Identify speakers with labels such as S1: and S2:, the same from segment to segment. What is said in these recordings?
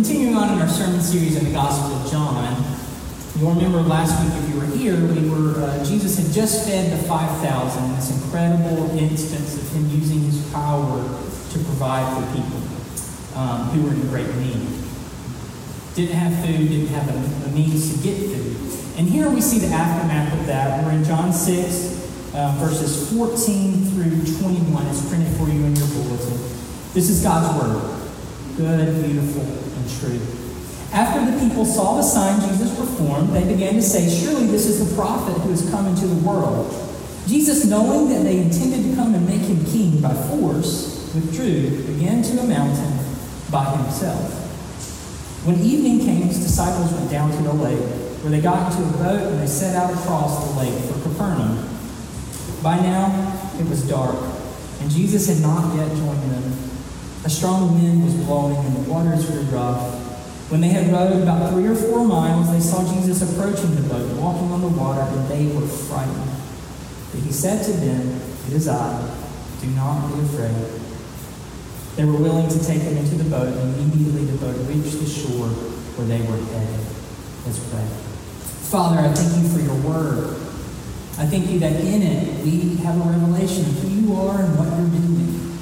S1: continuing on in our sermon series in the Gospel of John. You'll remember last week, if you were here, we were uh, Jesus had just fed the 5,000, this incredible instance of him using his power to provide for people um, who were in great need. Didn't have food, didn't have a, a, means to get food. And here we see the aftermath of that. We're in John 6, uh, verses 14 through 21. It's printed for you in your bulletin. This is God's Word good, beautiful, true. After the people saw the sign Jesus performed, they began to say, Surely this is the prophet who has come into the world. Jesus, knowing that they intended to come and make him king by force, withdrew again to a mountain by himself. When evening came, his disciples went down to the lake, where they got into a boat and they set out across the lake for Capernaum. By now, it was dark, and Jesus had not yet joined them. A strong wind was blowing and the waters were rough. When they had rowed about three or four miles, they saw Jesus approaching the boat, walking on the water, and they were frightened. But he said to them, It is I. Do not be afraid. They were willing to take him into the boat, and immediately the boat reached the shore where they were headed. Let's pray. Father, I thank you for your word. I thank you that in it we have a revelation of who you are and what you're doing.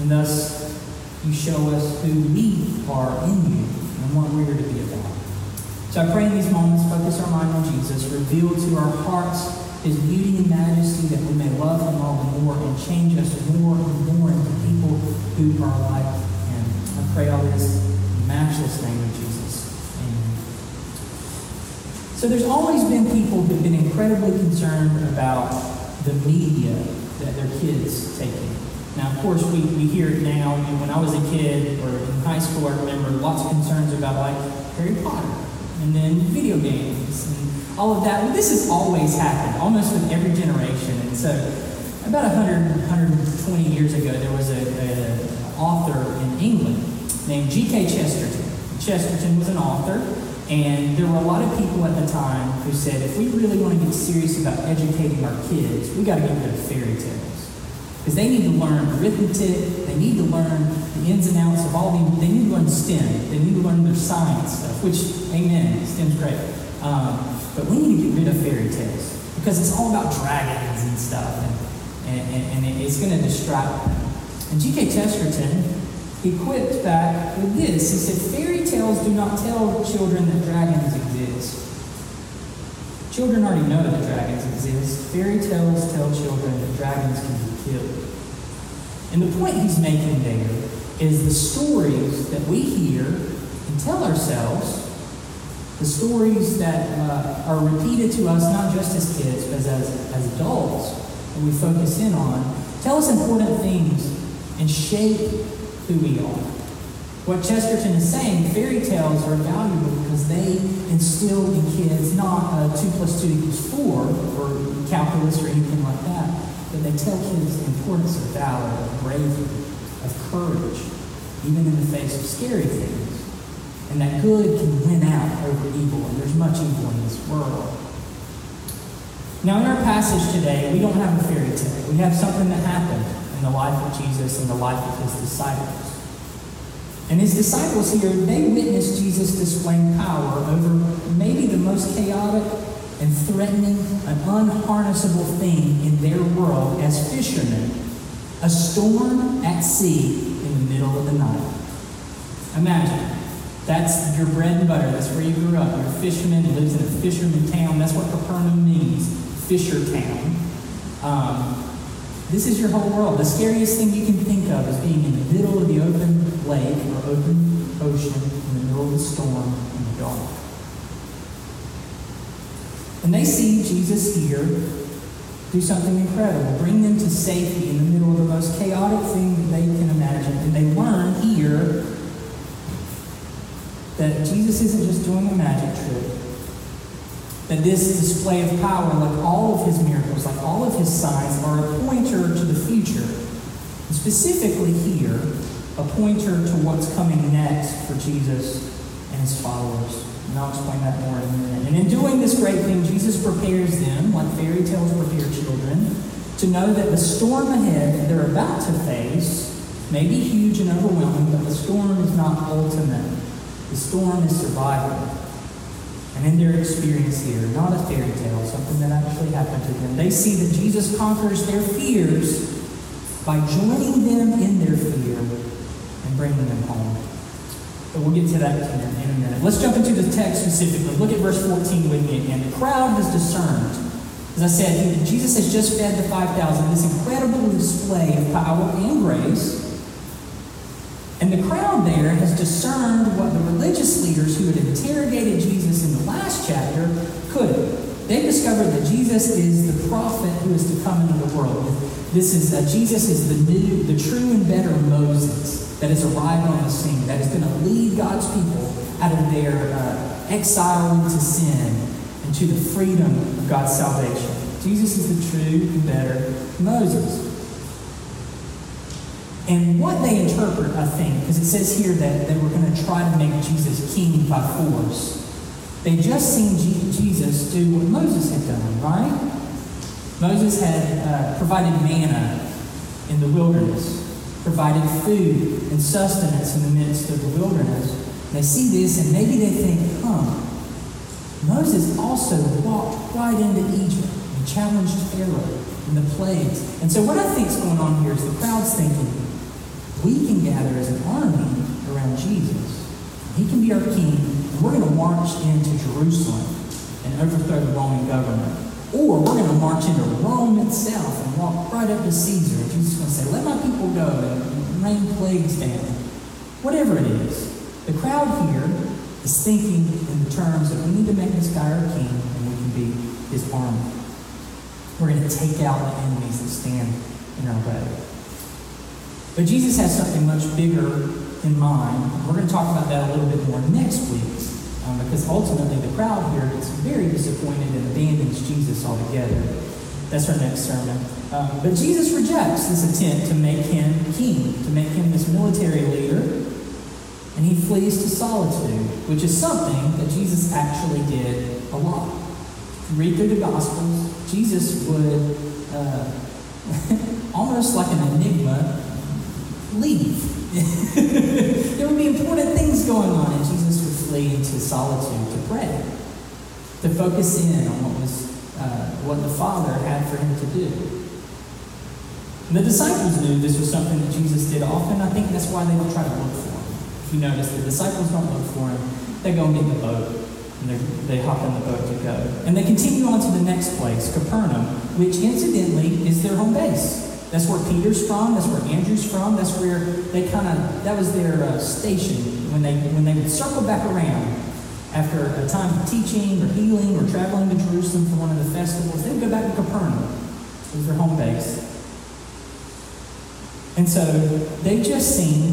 S1: And thus, you show us who we are in you and what we're to be about. So I pray in these moments, focus our mind on Jesus, reveal to our hearts his beauty and majesty that we may love him all the more and change us more and more into people who are like him. I pray all this in the matchless name of Jesus. Amen. So there's always been people who've been incredibly concerned about the media that their kids take in. Now, of course, we, we hear it now. And when I was a kid or in high school, I remember lots of concerns about like Harry Potter and then video games and all of that. Well, this has always happened, almost with every generation. And so, about 100, 120 years ago, there was a, a author in England named G.K. Chesterton. Chesterton was an author, and there were a lot of people at the time who said, if we really want to get serious about educating our kids, we got to get rid of fairy tales. Because they need to learn arithmetic, they need to learn the ins and outs of all the, they need to learn STEM, they need to learn their science stuff, which, amen, STEM's great. Um, but we need to get rid of fairy tales because it's all about dragons and stuff, and, and, and it's going to distract. And G.K. Chesterton, he quipped back with this. He said, Fairy tales do not tell children that dragons exist. Children already know that dragons exist. Fairy tales tell children that dragons can be And the point he's making there is the stories that we hear and tell ourselves, the stories that uh, are repeated to us not just as kids, but as, as adults, and we focus in on, tell us important things and shape who we are. What Chesterton is saying, fairy tales are valuable because they instill in kids not uh, 2 plus 2 equals 4 or calculus or anything like that, they tell kids the importance of valor, of bravery, of courage, even in the face of scary things. And that good can win out over evil, and there's much evil in this world. Now, in our passage today, we don't have a fairy tale. We have something that happened in the life of Jesus and the life of his disciples. And his disciples here, they witnessed Jesus displaying power over maybe the most chaotic and threatening an unharnessable thing in their world as fishermen, a storm at sea in the middle of the night. Imagine, that's your bread and butter. That's where you grew up. You're a fisherman who lives in a fisherman town. That's what Capernaum means, fisher town. Um, this is your whole world. The scariest thing you can think of is being in the middle of the open lake or open ocean in the middle of the storm in the dark. And they see Jesus here do something incredible, bring them to safety in the middle of the most chaotic thing that they can imagine. And they learn here that Jesus isn't just doing a magic trick. That this display of power, like all of his miracles, like all of his signs, are a pointer to the future. And specifically here, a pointer to what's coming next for Jesus and his followers. And I'll explain that more in a minute. And in doing this great thing, Jesus prepares them, like fairy tales prepare children, to know that the storm ahead that they're about to face may be huge and overwhelming, but the storm is not ultimate. The storm is survival. And in their experience here, not a fairy tale, something that actually happened to them, they see that Jesus conquers their fears by joining them in their fear and bringing them home. But we'll get to that in a minute. Let's jump into the text specifically. Look at verse 14 with me again. The crowd has discerned. As I said, Jesus has just fed the 5,000, this incredible display of power and grace. And the crowd there has discerned what the religious leaders who had interrogated Jesus in the last chapter couldn't. They discovered that Jesus is the prophet who is to come into the world. This is uh, Jesus is the new, the true and better Moses that has arrived on the scene, that is going to lead God's people out of their uh, exile into sin and to the freedom of God's salvation. Jesus is the true and better Moses. And what they interpret, I think, because it says here that they were going to try to make Jesus king by force. They just seen Jesus do what Moses had done, right? Moses had uh, provided manna in the wilderness, provided food and sustenance in the midst of the wilderness. They see this and maybe they think, huh, Moses also walked right into Egypt and challenged Pharaoh and the plagues. And so what I think is going on here is the crowd's thinking, we can gather as an army around Jesus. He can be our king, and we're going to march into Jerusalem and overthrow the Roman government. Or we're going to march into Rome itself and walk right up to Caesar. And is say, let my people go and rain plagues down. Whatever it is. The crowd here is thinking in the terms that we need to make this guy our king and we can be his army. We're going to take out the enemies that stand in our way. But Jesus has something much bigger in mind. We're going to talk about that a little bit more next week. Um, because ultimately the crowd here gets very disappointed and abandons Jesus altogether. That's our next sermon. Um, but Jesus rejects this attempt to make him king, to make him this military leader, and he flees to solitude, which is something that Jesus actually did a lot. If you read through the Gospels, Jesus would, uh, almost like an enigma, leave. there would be important things going on, and Jesus would flee into solitude to pray, to focus in on what was uh, what the Father had for him to do. And the disciples knew this was something that Jesus did often. I think that's why they would try to look for him. If you notice, the disciples don't look for him; they go and get in the boat, and they hop in the boat to go, and they continue on to the next place, Capernaum, which incidentally is their home base. That's where Peter's from. That's where Andrew's from. That's where they kind of that was their uh, station when they when they would circle back around after a time of teaching or healing or traveling to Jerusalem for one of the festivals. They would go back to Capernaum. It was their home base. And so they just seen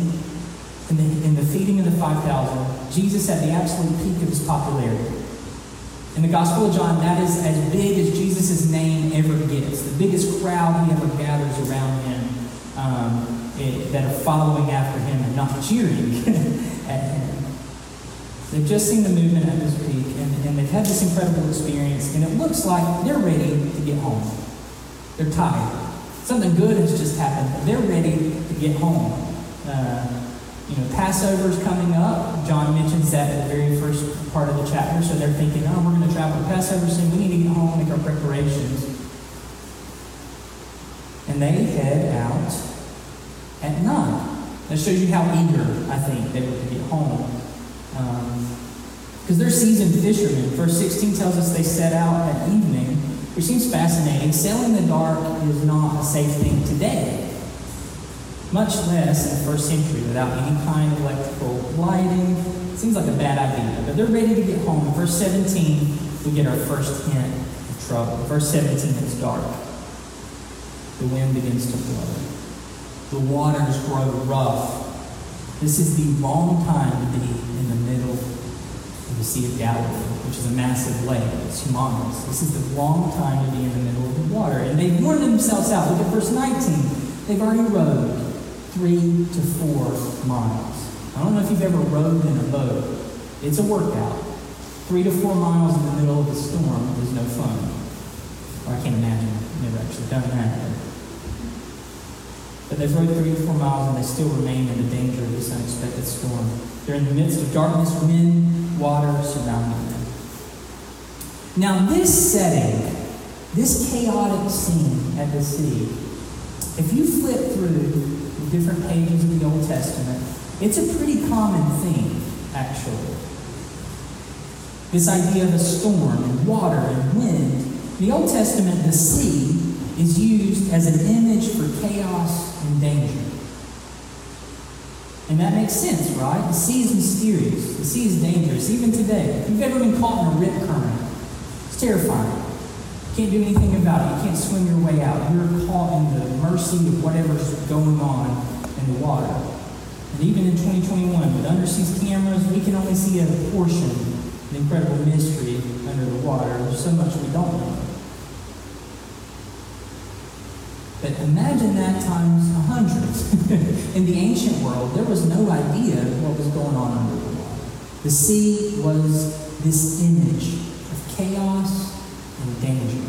S1: in the, in the feeding of the 5,000, Jesus at the absolute peak of his popularity. In the Gospel of John, that is as big as Jesus' name ever gets. The biggest crowd he ever gathers around him um, it, that are following after him and not cheering at him. They've just seen the movement at this peak, and, and they've had this incredible experience, and it looks like they're ready to get home. They're tired. Something good has just happened. They're ready to get home. Uh, you know, Passover is coming up. John mentions that at the very first part of the chapter. So they're thinking, oh, we're going to travel to Passover soon. We need to get home, make our preparations. And they head out at night. That shows you how eager, I think, they were to get home. Because um, they're seasoned fishermen. Verse 16 tells us they set out at evening, which seems fascinating. Sailing in the dark is not a safe thing today much less in the first century without any kind of electrical lighting. Seems like a bad idea, but they're ready to get home. Verse 17, we get our first hint of trouble. Verse 17 is dark. The wind begins to blow. The waters grow rough. This is the wrong time to be in the middle of the Sea of Galilee, which is a massive lake. It's humongous. This is the wrong time to be in the middle of the water. And they've worn themselves out. Look at verse 19. They've already rowed three to four miles. I don't know if you've ever rowed in a boat. It's a workout. Three to four miles in the middle of a storm is no fun. Or I can't imagine. I've never actually done that. But they've rowed three to four miles and they still remain in the danger of this unexpected storm. They're in the midst of darkness, wind, water surrounding them. Now, this setting, this chaotic scene at the sea, if you flip through the different pages of the Old Testament, it's a pretty common theme, actually. This idea of a storm and water and wind. In the Old Testament, the sea is used as an image for chaos and danger. And that makes sense, right? The sea is mysterious. The sea is dangerous, even today. If you've ever been caught in a rip current, it's terrifying. You can't do anything about it. You can't swim your way out. You're caught in the mercy of whatever's going on in the water. And even in 2021, with undersea cameras, we can only see a portion of the incredible mystery under the water. There's so much we don't know. But imagine that times a hundred. In the ancient world, there was no idea of what was going on under the water. The sea was this image of chaos and danger.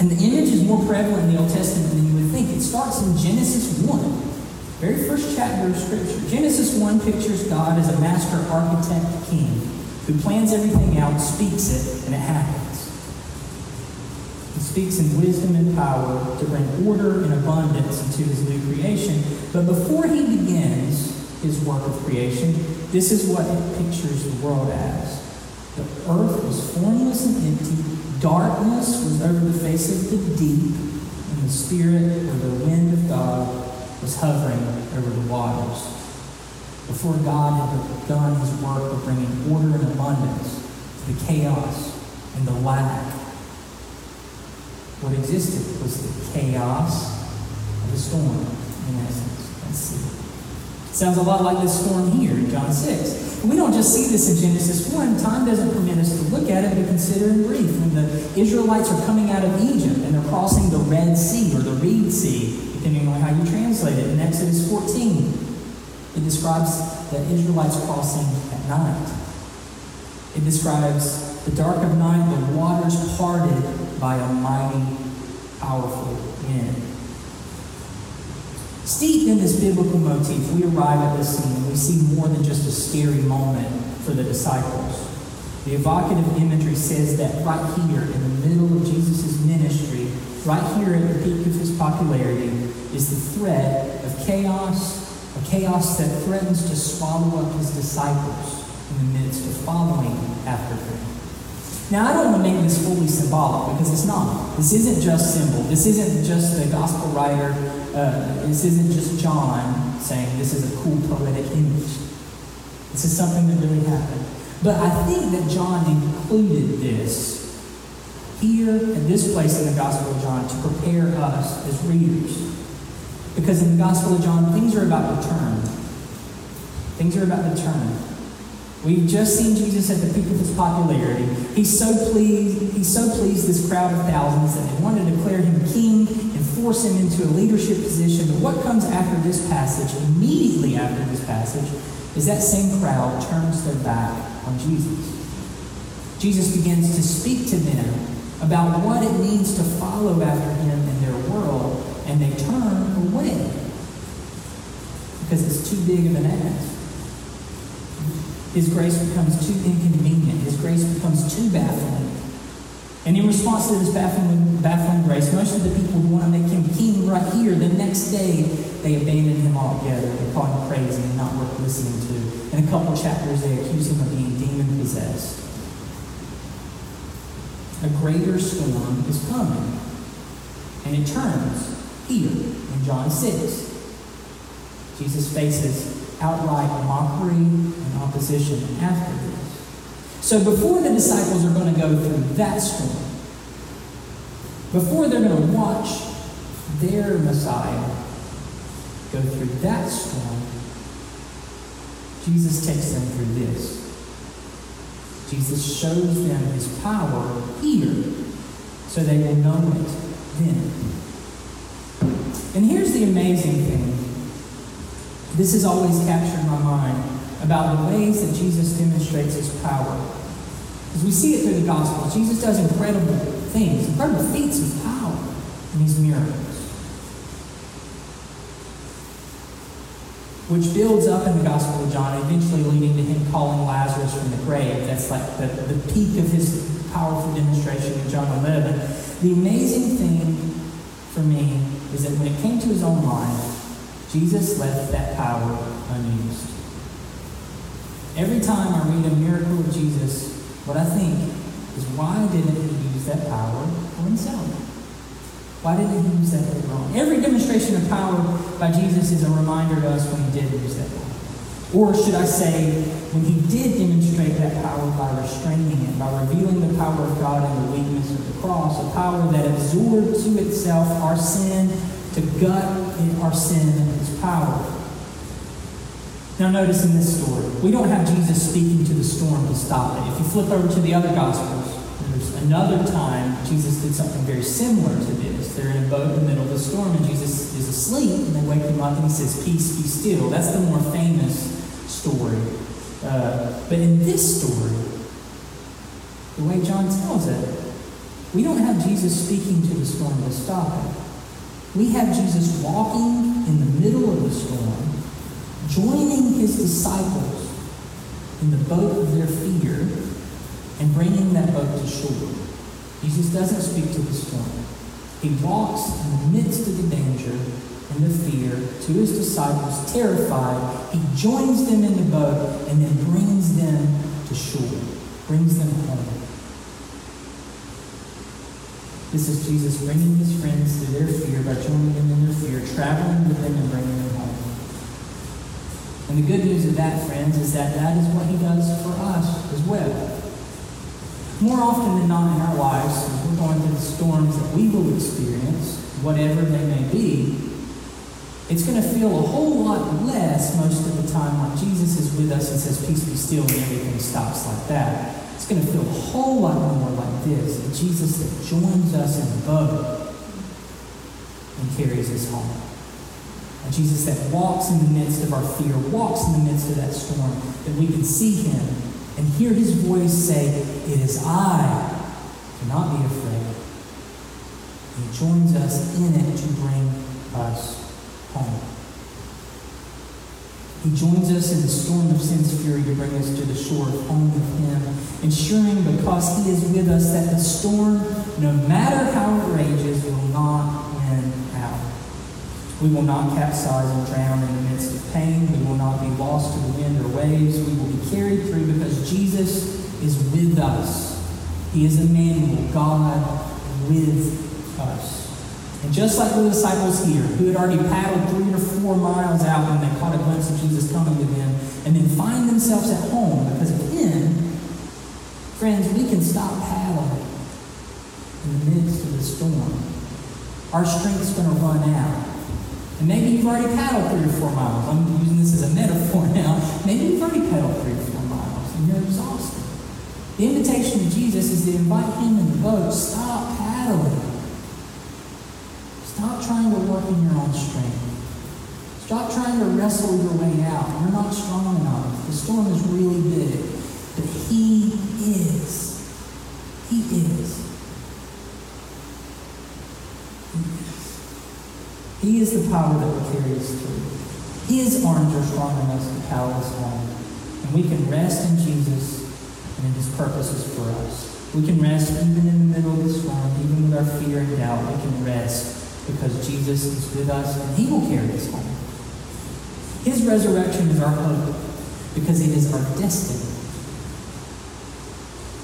S1: And the image is more prevalent in the Old Testament than you would think. It starts in Genesis 1, very first chapter of Scripture. Genesis 1 pictures God as a master architect king who plans everything out, speaks it, and it happens. Speaks in wisdom and power to bring order and abundance into his new creation. But before he begins his work of creation, this is what it pictures the world as. The earth was formless and empty, darkness was over the face of the deep, and the Spirit or the wind of God was hovering over the waters. Before God had begun his work of bringing order and abundance to the chaos and the lack what existed was the chaos of the storm, in essence. See. Sounds a lot like this storm here in John 6. We don't just see this in Genesis 1. Time doesn't permit us to look at it, but consider in brief. When the Israelites are coming out of Egypt and they're crossing the Red Sea or the Reed Sea, depending on how you translate it, in Exodus 14, it describes the Israelites crossing at night. It describes the dark of night, the waters parted by a mighty, powerful wind. Steeped in this biblical motif, we arrive at this scene and we see more than just a scary moment for the disciples. The evocative imagery says that right here in the middle of Jesus' ministry, right here at the peak of his popularity, is the threat of chaos, a chaos that threatens to swallow up his disciples in the midst of following after him. Now, I don't want to make this fully symbolic because it's not. This isn't just symbol. This isn't just the gospel writer. Uh, this isn't just John saying this is a cool poetic image. This is something that really happened. But I think that John included this here at this place in the Gospel of John to prepare us as readers. Because in the Gospel of John, things are about to turn. Things are about to turn. We've just seen Jesus at the peak of his popularity. He's so pleased, he's so pleased this crowd of thousands that they want to declare him king and force him into a leadership position. But what comes after this passage, immediately after this passage, is that same crowd turns their back on Jesus. Jesus begins to speak to them about what it means to follow after him in their world, and they turn away because it's too big of an ask. His grace becomes too inconvenient. His grace becomes too baffling. And in response to this baffling, baffling grace, most of the people who want to make him king right here, the next day, they abandon him altogether. They call him crazy and not worth listening to. In a couple chapters, they accuse him of being demon possessed. A greater storm is coming. And it turns here in John 6. Jesus faces outright mockery and opposition after this. So before the disciples are going to go through that storm, before they're going to watch their Messiah go through that storm, Jesus takes them through this. Jesus shows them his power here so they will know it then. And here's the amazing thing this has always captured my mind about the ways that Jesus demonstrates his power. As we see it through the gospel, Jesus does incredible things, incredible feats of power in these miracles. which builds up in the Gospel of John, eventually leading to him calling Lazarus from the grave. That's like the, the peak of his powerful demonstration in John 11. The amazing thing for me is that when it came to his own life, Jesus left that power unused. Every time I read a miracle of Jesus, what I think is why didn't he use that power for himself? Why didn't he use that later on? Every demonstration of power by Jesus is a reminder to us when he did use that power. Or should I say, when he did demonstrate that power by restraining it, by revealing the power of God in the weakness of the cross, a power that absorbed to itself our sin, to gut our sin power. Now, notice in this story, we don't have Jesus speaking to the storm to stop it. If you flip over to the other Gospels, there's another time Jesus did something very similar to this. They're in a boat in the middle of the storm, and Jesus is asleep, and they wake him up, and he says, Peace, be still. That's the more famous story. Uh, but in this story, the way John tells it, we don't have Jesus speaking to the storm to stop it. We have Jesus walking in the middle of the storm, joining his disciples in the boat of their fear, and bringing that boat to shore. Jesus doesn't speak to the storm. He walks in the midst of the danger and the fear to his disciples, terrified. He joins them in the boat and then brings them to shore, brings them home. This is Jesus bringing his friends to their fear by joining them in their fear, traveling with them and bringing them home. And the good news of that, friends, is that that is what he does for us as well. More often than not in our lives, we're going through the storms that we will experience, whatever they may be, it's going to feel a whole lot less most of the time when Jesus is with us and says, Peace be still, and everything stops like that. It's going to feel a whole lot more like this a Jesus that joins us in the boat and carries us home. A Jesus that walks in the midst of our fear, walks in the midst of that storm, that we can see him and hear his voice say, It is I. Do not be afraid. He joins us in it to bring us home. He joins us in the storm of sin's fury to bring us to the shore of home with Him, ensuring because He is with us that the storm, no matter how it rages, will not win out. We will not capsize and drown in the midst of pain. We will not be lost to the wind or waves. We will be carried through because Jesus is with us. He is Emmanuel, God with us. And just like the disciples here, who had already paddled three or four miles out when they caught a glimpse of Jesus coming to them, and then find themselves at home because him, friends, we can stop paddling in the midst of the storm. Our strength's going to run out. And maybe you've already paddled three or four miles. I'm using this as a metaphor now. Maybe you've already paddled three or four miles and you're exhausted. The invitation to Jesus is to invite him in the boat. Stop paddling. Trying to work in your own strength. Stop trying to wrestle your way out. You're not strong enough. The storm is really big. But He is. He is. He is. He is the power that will carry us through. His arms are strong enough to power us home. And we can rest in Jesus and in His purposes for us. We can rest even in the middle of the storm, even with our fear and doubt. We can rest because Jesus is with us and he will carry us home. His resurrection is our hope because it is our destiny.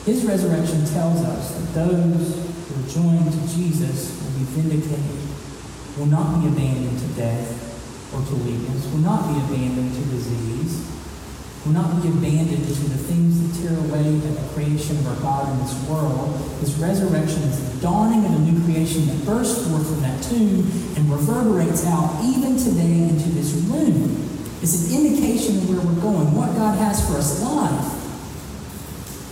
S1: His resurrection tells us that those who are joined to Jesus will be vindicated, will not be abandoned to death or to weakness, will not be abandoned to disease, will not be abandoned to the things that tear away at the creation of our God in this world. His resurrection is the dawning of a new creation that bursts forth from that tomb and reverberates out even today into this room. It's an indication of where we're going, what God has for us life.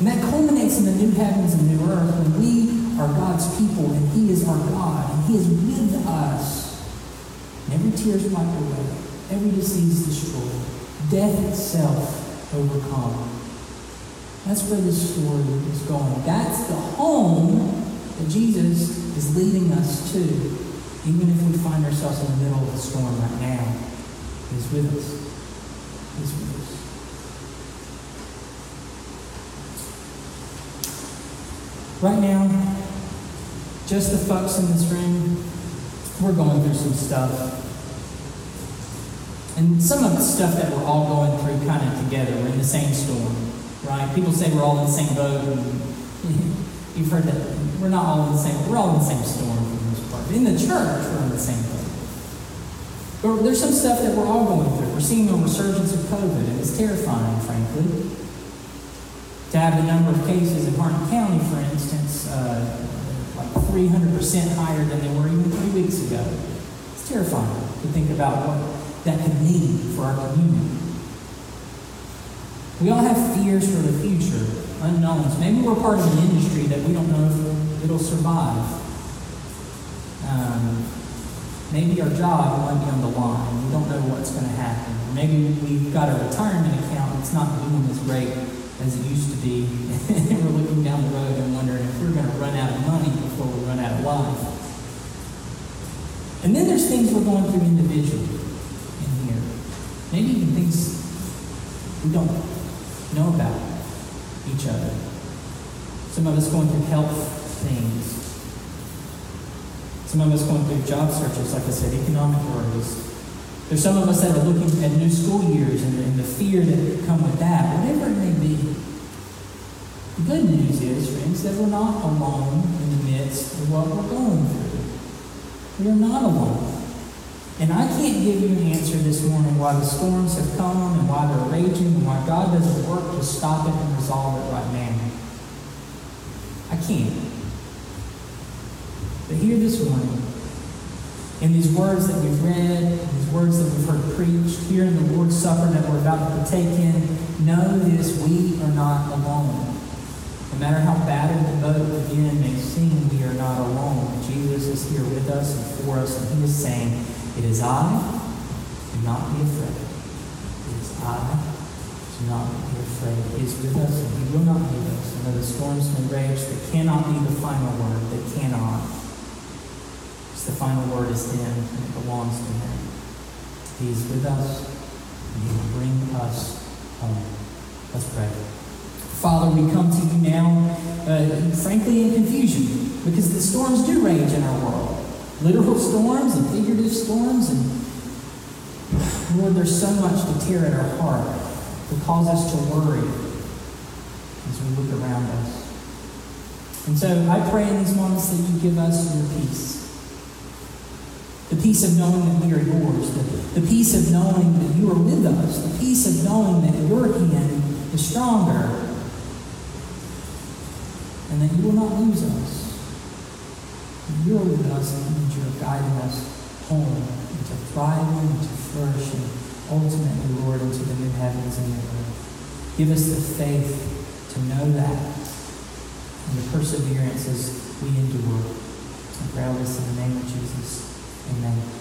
S1: And that culminates in the new heavens and new earth when we are God's people and He is our God and He is with us. And every tear is wiped away, every disease destroyed, death itself overcome. That's where this story is going. That's the home that Jesus is leading us to, even if we find ourselves in the middle of a storm right now. He's with us. He's with us. Right now, just the folks in this room, we're going through some stuff. And some of the stuff that we're all going through kind of together. We're in the same storm, right? People say we're all in the same boat. And you've heard that. We're not all in the same, we're all in the same storm for the most part. In the church, we're in the same boat. But there's some stuff that we're all going through. We're seeing a resurgence of COVID, and it's terrifying, frankly. To have the number of cases in Hardin County, for instance, uh, like 300% higher than they were even three weeks ago. It's terrifying to think about what that could mean for our community. We all have fears for the future, unknowns. Maybe we're part of an industry that we don't know if it'll survive. Um, maybe our job might be on the line. We don't know what's going to happen. Maybe we've got a retirement account that's not doing as great as it used to be. and we're looking down the road and wondering if we're going to run out of money before we run out of life. And then there's things we're going through individually. Maybe even things we don't know about each other. Some of us going through health things. Some of us going through job searches, like I said, economic worries. There's some of us that are looking at new school years and, and the fear that could come with that, whatever it may be. The good news is, friends, that we're not alone in the midst of what we're going through. We are not alone. And I can't give you an answer this morning why the storms have come and why they're raging and why God doesn't work to stop it and resolve it right now. I can't. But here this morning, in these words that we've read, these words that we've heard preached, here in the Lord's Supper that we're about to partake in, know this, we are not alone. No matter how battered the boat again may seem, we are not alone. Jesus is here with us and for us, and He is saying, It is I, do not be afraid. It is I, do not be afraid. He is with us, and He will not leave us. And though the storms may rage, they cannot be the final word. They cannot. Because the final word is in, and it belongs to Him. He is with us, and He will bring us home. Let's pray. Father, we come to you now, uh, frankly, in confusion, because the storms do rage in our world. Literal storms and figurative storms, and Lord, there's so much to tear at our heart, to cause us to worry as we look around us. And so I pray in these moments that you give us your peace. The peace of knowing that we are yours, the, the peace of knowing that you are with us, the peace of knowing that your hand is stronger and that you will not lose us. You are with us and you are guiding us home into thriving, into flourishing, ultimately, Lord, into the new heavens and new earth. Give us the faith to know that and the perseverance as we endure. I pray all this in the name of Jesus. Amen.